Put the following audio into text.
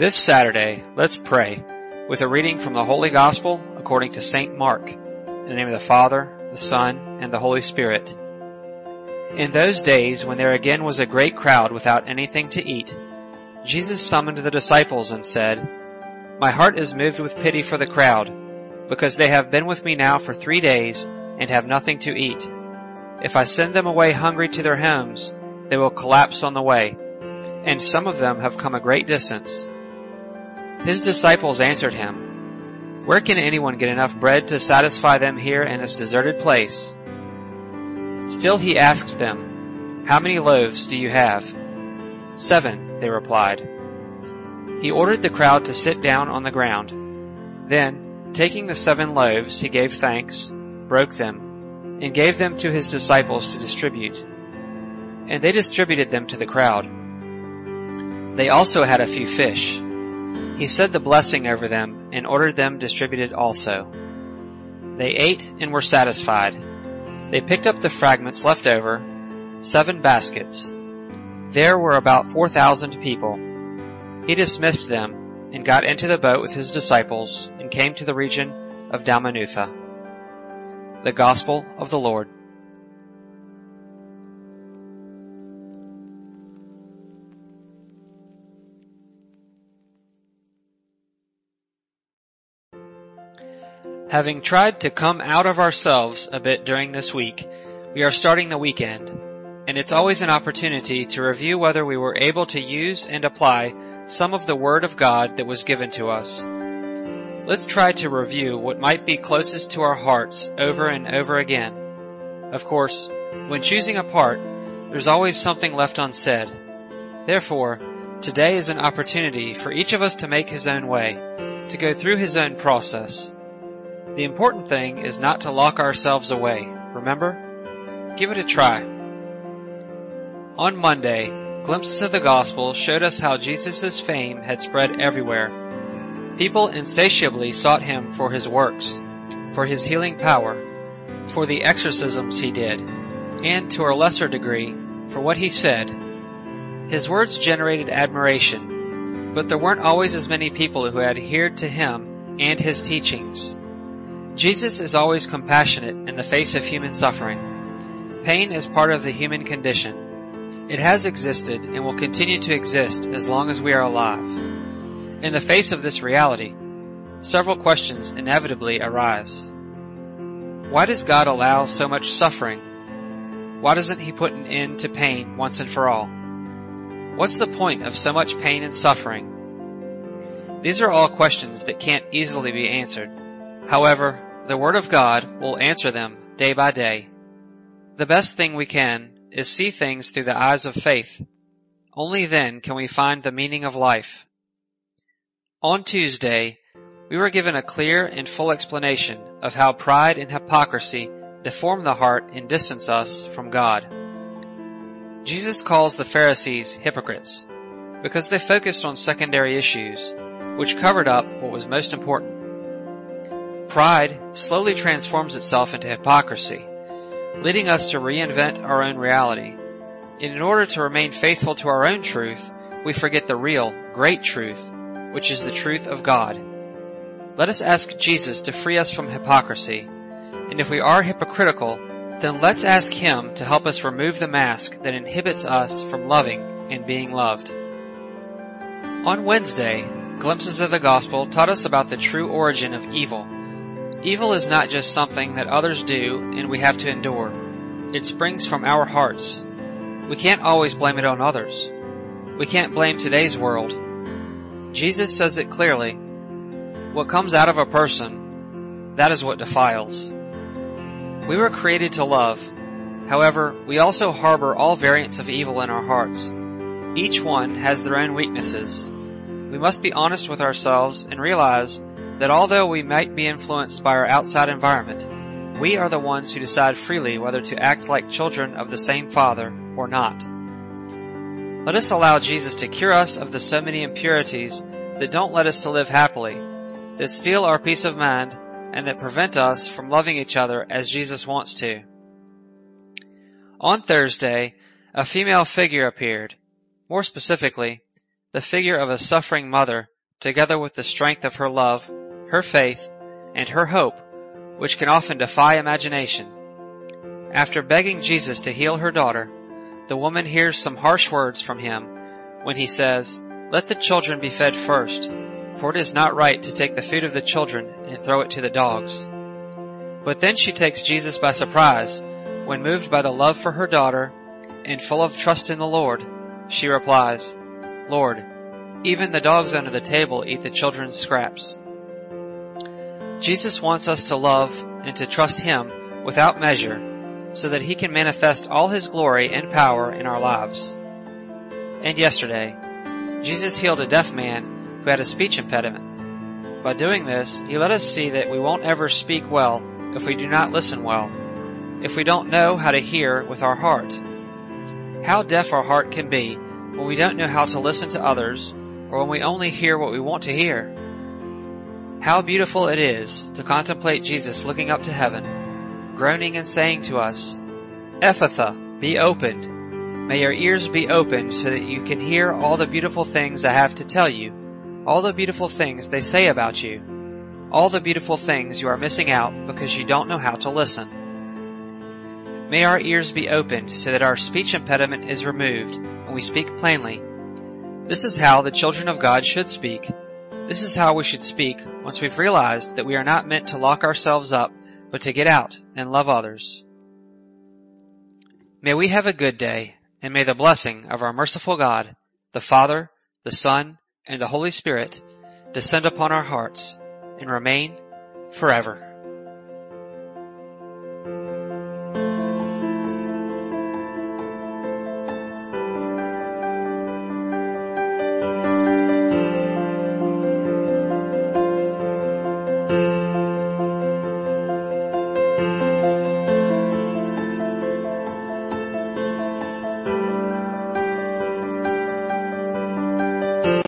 This Saturday, let's pray with a reading from the Holy Gospel according to St. Mark. In the name of the Father, the Son, and the Holy Spirit. In those days, when there again was a great crowd without anything to eat, Jesus summoned the disciples and said, My heart is moved with pity for the crowd, because they have been with me now for three days and have nothing to eat. If I send them away hungry to their homes, they will collapse on the way, and some of them have come a great distance. His disciples answered him, Where can anyone get enough bread to satisfy them here in this deserted place? Still he asked them, How many loaves do you have? Seven, they replied. He ordered the crowd to sit down on the ground. Then, taking the seven loaves, he gave thanks, broke them, and gave them to his disciples to distribute. And they distributed them to the crowd. They also had a few fish. He said the blessing over them and ordered them distributed also. They ate and were satisfied. They picked up the fragments left over, seven baskets. There were about four thousand people. He dismissed them and got into the boat with his disciples and came to the region of Dalmanutha. The Gospel of the Lord. Having tried to come out of ourselves a bit during this week, we are starting the weekend, and it's always an opportunity to review whether we were able to use and apply some of the Word of God that was given to us. Let's try to review what might be closest to our hearts over and over again. Of course, when choosing a part, there's always something left unsaid. Therefore, today is an opportunity for each of us to make his own way, to go through his own process. The important thing is not to lock ourselves away, remember? Give it a try. On Monday, glimpses of the gospel showed us how Jesus' fame had spread everywhere. People insatiably sought him for his works, for his healing power, for the exorcisms he did, and to a lesser degree, for what he said. His words generated admiration, but there weren't always as many people who adhered to him and his teachings. Jesus is always compassionate in the face of human suffering. Pain is part of the human condition. It has existed and will continue to exist as long as we are alive. In the face of this reality, several questions inevitably arise. Why does God allow so much suffering? Why doesn't He put an end to pain once and for all? What's the point of so much pain and suffering? These are all questions that can't easily be answered. However, the Word of God will answer them day by day. The best thing we can is see things through the eyes of faith. Only then can we find the meaning of life. On Tuesday, we were given a clear and full explanation of how pride and hypocrisy deform the heart and distance us from God. Jesus calls the Pharisees hypocrites because they focused on secondary issues, which covered up what was most important. Pride slowly transforms itself into hypocrisy, leading us to reinvent our own reality. And in order to remain faithful to our own truth, we forget the real, great truth, which is the truth of God. Let us ask Jesus to free us from hypocrisy. And if we are hypocritical, then let's ask Him to help us remove the mask that inhibits us from loving and being loved. On Wednesday, glimpses of the gospel taught us about the true origin of evil Evil is not just something that others do and we have to endure. It springs from our hearts. We can't always blame it on others. We can't blame today's world. Jesus says it clearly. What comes out of a person, that is what defiles. We were created to love. However, we also harbor all variants of evil in our hearts. Each one has their own weaknesses. We must be honest with ourselves and realize that although we might be influenced by our outside environment, we are the ones who decide freely whether to act like children of the same Father or not. Let us allow Jesus to cure us of the so many impurities that don't let us to live happily, that steal our peace of mind, and that prevent us from loving each other as Jesus wants to. On Thursday, a female figure appeared. More specifically, the figure of a suffering mother, together with the strength of her love, her faith, and her hope, which can often defy imagination. After begging Jesus to heal her daughter, the woman hears some harsh words from him when he says, Let the children be fed first, for it is not right to take the food of the children and throw it to the dogs. But then she takes Jesus by surprise when moved by the love for her daughter and full of trust in the Lord, she replies, Lord, even the dogs under the table eat the children's scraps. Jesus wants us to love and to trust Him without measure so that He can manifest all His glory and power in our lives. And yesterday, Jesus healed a deaf man who had a speech impediment. By doing this, He let us see that we won't ever speak well if we do not listen well, if we don't know how to hear with our heart. How deaf our heart can be when we don't know how to listen to others or when we only hear what we want to hear. How beautiful it is to contemplate Jesus looking up to heaven, groaning and saying to us, Ephphatha, be opened. May your ears be opened so that you can hear all the beautiful things I have to tell you, all the beautiful things they say about you, all the beautiful things you are missing out because you don't know how to listen. May our ears be opened so that our speech impediment is removed and we speak plainly. This is how the children of God should speak this is how we should speak once we've realized that we are not meant to lock ourselves up, but to get out and love others. May we have a good day, and may the blessing of our merciful God, the Father, the Son, and the Holy Spirit descend upon our hearts and remain forever.